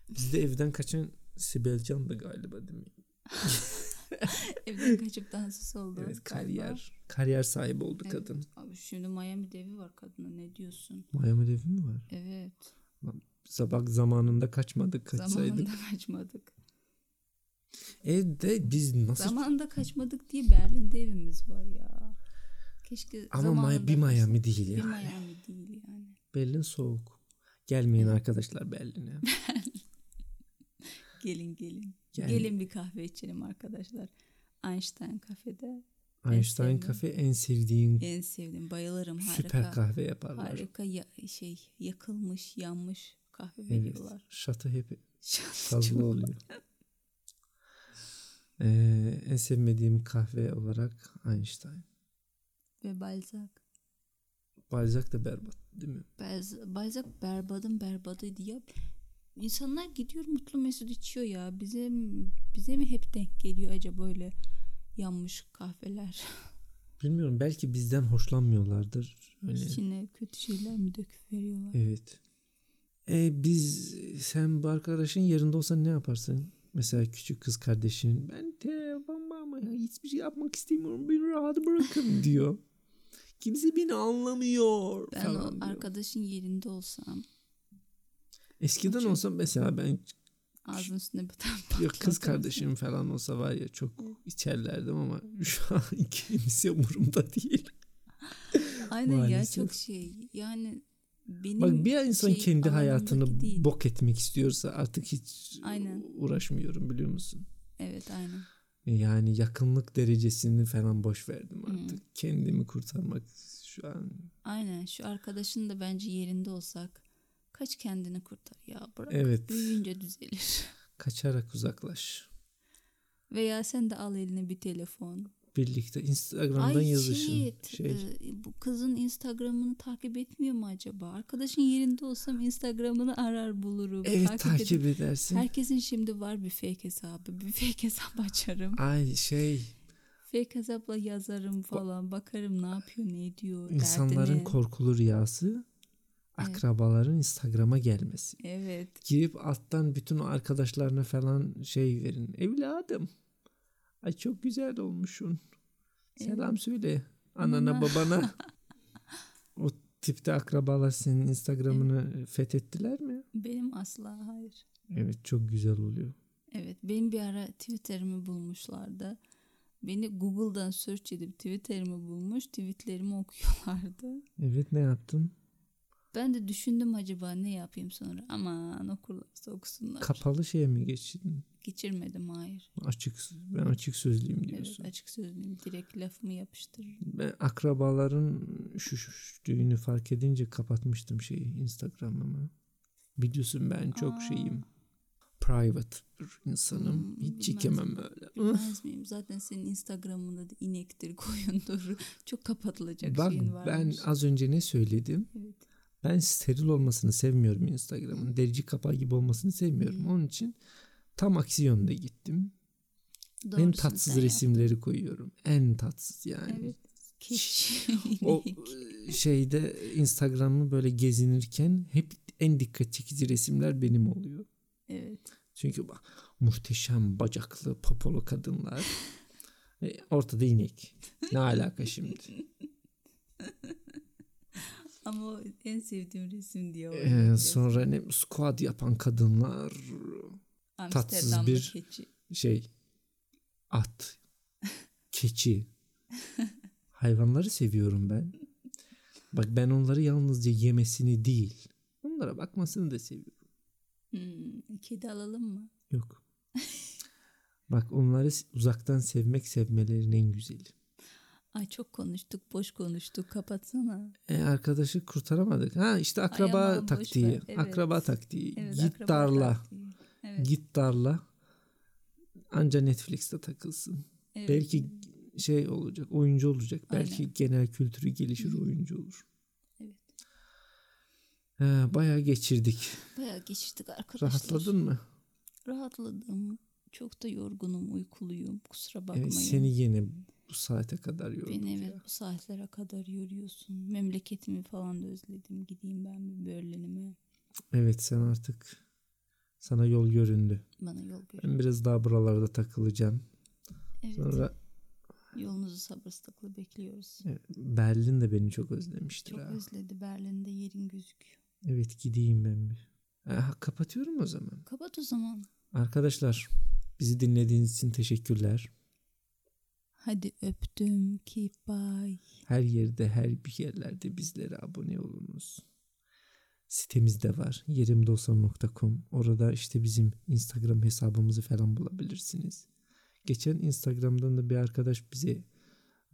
Bizde evden kaçan Sibel Can'dı galiba değil mi? Evden kaçıp dansöz oldu. Evet galiba. kariyer. Kariyer sahibi oldu Evet. kadın. Abi şimdi Miami devi var kadına ne diyorsun? Miami devi mi var? Evet. Sabah zamanında kaçmadık kaçsaydık. Zamanında kaçmadık. Evde biz nasıl Zamanında kaçmadık diye Berlin'de evimiz var ya. Keşke ama zamanında Ma- bir Miami değil kaçsak. ya. Bir Miami değil yani. Berlin soğuk. Gelmeyin arkadaşlar Berlin'e. Gelin gelin. Gel. Gelin bir kahve içelim arkadaşlar. Einstein kafede. Einstein. Cafe en sevdiğin En sevdiğim bayılırım harika. süper kahve yaparlar. Harika ya- şey yakılmış yanmış kahve Evet. veriyorlar. Şatı hep fazla oluyor. Ee, en sevmediğim kahve olarak Einstein. Ve Balzac. Balzac da berbat değil mi? Balz- Balzac berbatın berbatıydı ya. İnsanlar gidiyor mutlu mesut içiyor ya. Bize bize mi hep denk geliyor acaba böyle yanmış kahveler. Bilmiyorum belki bizden hoşlanmıyorlardır. Öyle. İçine kötü şeyler mi döküp veriyorlar? Evet. E biz sen bu arkadaşın yerinde olsan ne yaparsın? Mesela küçük kız kardeşin ben telefon ama ya hiçbir şey yapmak istemiyorum beni rahat bırakın diyor. Kimse beni anlamıyor Ben o diyor. arkadaşın yerinde olsam Eskiden Çok- olsa mesela ben ağzının üstüne bir tane ya kız kardeşim falan olsa var ya çok içerlerdim ama şu an kimse umurumda değil. Aynen ya çok şey. Yani benim Bak bir insan şey kendi hayatını değil. bok etmek istiyorsa artık hiç Aynen. uğraşmıyorum biliyor musun? Evet aynen. Yani yakınlık derecesini falan boş verdim Hmm. artık. Kendimi kurtarmak şu an. Aynen şu arkadaşın da bence yerinde olsak kaç kendini kurtar ya bırak Evet. büyüyünce düzelir. Kaçarak uzaklaş. Veya sen de al eline bir telefon. Birlikte Instagram'dan Ay yazışın. shit, Şey, e, bu kızın Instagram'ını takip etmiyor mu acaba? Arkadaşın yerinde olsam Instagram'ını arar bulurum. evet takip takip, edersin. Herkesin şimdi var bir fake hesabı. Bir fake hesap açarım. Ay şey Fake hesapla yazarım falan. Bakarım ne yapıyor ne ediyor. insanların derdini. korkulu rüyası akrabaların Instagram'a gelmesi. Evet. Girip alttan bütün arkadaşlarına falan şey verin. Evladım. Ay çok güzel olmuşsun. Selam söyle anana babana. o tipte akrabalar senin Instagram'ını fethettiler mi? Benim asla hayır. Evet çok güzel oluyor. Evet benim bir ara Twitter'ımı bulmuşlardı. Beni Google'dan search edip Twitter'ımı bulmuş. Tweetlerimi okuyorlardı. Evet ne yaptın? Ben de düşündüm acaba ne yapayım sonra. Aman okurlarsa okusunlar. Kapalı şeye mi geçtin? Geçirmedim hayır. Açık ben açık sözlüyüm Evet diyorsun. açık sözlüyüm. Direkt lafımı yapıştırırım. Ben akrabaların şu, şu düğünü fark edince kapatmıştım şeyi Instagram'ımı. Biliyorsun ben çok Aa. şeyim. Private bir insanım. Hmm, Hiç çekemem öyle. Bilmez miyim? Zaten senin Instagram'ında da inektir, koyundur. Çok kapatılacak Bak şeyin ben varmış. az önce ne söyledim? Evet. Ben steril olmasını sevmiyorum Instagram'ın. Derici kapağı gibi olmasını sevmiyorum. Onun için tam aksi yönde gittim. en Doğrusunu tatsız resimleri koyuyorum. En tatsız yani. yaptın. Evet. O e, şeyde Instagram'ı böyle gezinirken hep en dikkat çekici resimler benim oluyor. Evet. Çünkü bak muhteşem bacaklı popolu kadınlar. Ortada inek. Ne alaka şimdi? Ama en sevdiğim resim diye. Ee, sonra ne squat yapan kadınlar tatsız bir- keçi. şey at keçi hayvanları seviyorum ben. Bak ben onları yalnızca yemesini değil onlara bakmasını da seviyorum. Hmm, kedi alalım mı? Yok. Bak onları uzaktan sevmek sevmelerin en güzeli. Ay çok konuştuk, boş konuştuk. Kapatsana. E, arkadaşı kurtaramadık. Ha işte akraba Ay aman, taktiği. ver. Evet. Akraba taktiği. Evet, Git akraba darla. taktiği. Evet. Git darla. Anca Netflix'te takılsın. evet. Belki şey olacak, oyuncu olacak. Belki Aynen. genel kültürü gelişir, oyuncu olur. Evet. He, bayağı geçirdik. Bayağı geçirdik arkadaşlar. Rahatladın mı? Rahatladım. Çok da yorgunum, uykuluyum. Kusura bakmayın. Evet, seni yine bu saate kadar yorduk Beni evet ya. bu saatlere kadar yoruyorsun. Memleketimi falan da özledim. Gideyim ben bir Berlin'ime. Evet sen artık sana yol göründü. Bana yol gör. Ben biraz daha buralarda takılacağım. Evet. Sonra Yolunuzu sabırsızlıkla bekliyoruz. evet, Berlin de beni çok özlemiştir. Çok ha. özledi. Berlin'de yerin gözüküyor. Evet gideyim ben bir. Ha, kapatıyorum o zaman. Kapat o zaman. Arkadaşlar bizi dinlediğiniz için teşekkürler. Hadi öptüm. Keep bye. Her yerde her bir yerlerde bizlere abone olunuz. Sitemiz de var. yerimdolsan.com. Orada işte bizim Instagram hesabımızı falan bulabilirsiniz. Geçen Instagram'dan da bir arkadaş bize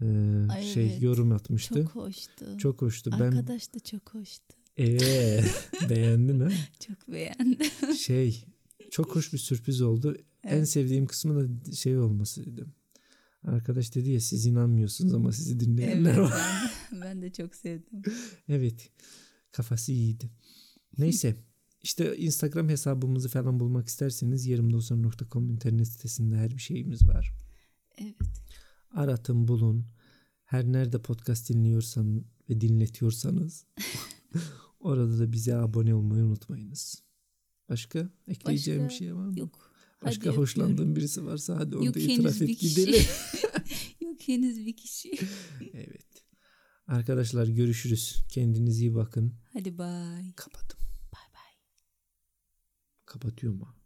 e, Ay şey evet. yorum atmıştı. Çok Çok, hoştu. hoştu. Ben Arkadaş da çok hoştu. ee, beğendin ha? Çok beğendim. Şey çok hoş bir sürpriz oldu. En Evet. sevdiğim kısmı da şey olmasıydı. Arkadaş dedi ya siz inanmıyorsunuz ama sizi dinleyenler Evet, var. ben, ben de çok sevdim. Evet. Kafası iyiydi. Neyse. işte Instagram hesabımızı falan bulmak isterseniz yerimdolsan.com internet sitesinde her bir şeyimiz var. Evet. aratın bulun. Her nerede podcast dinliyorsan ve dinletiyorsanız orada da bize abone olmayı unutmayınız. Başka ekleyeceğim Başka bir şey var mı? Yok. Başka Hadi hoşlandığın öpüyorum. birisi varsa hadi onu Yok da henüz itiraf et gidelim. Yok henüz bir kişi. evet. Arkadaşlar görüşürüz. Kendinize iyi bakın. Hadi bay. Kapatın. Bay bay. Kapatıyorum ha.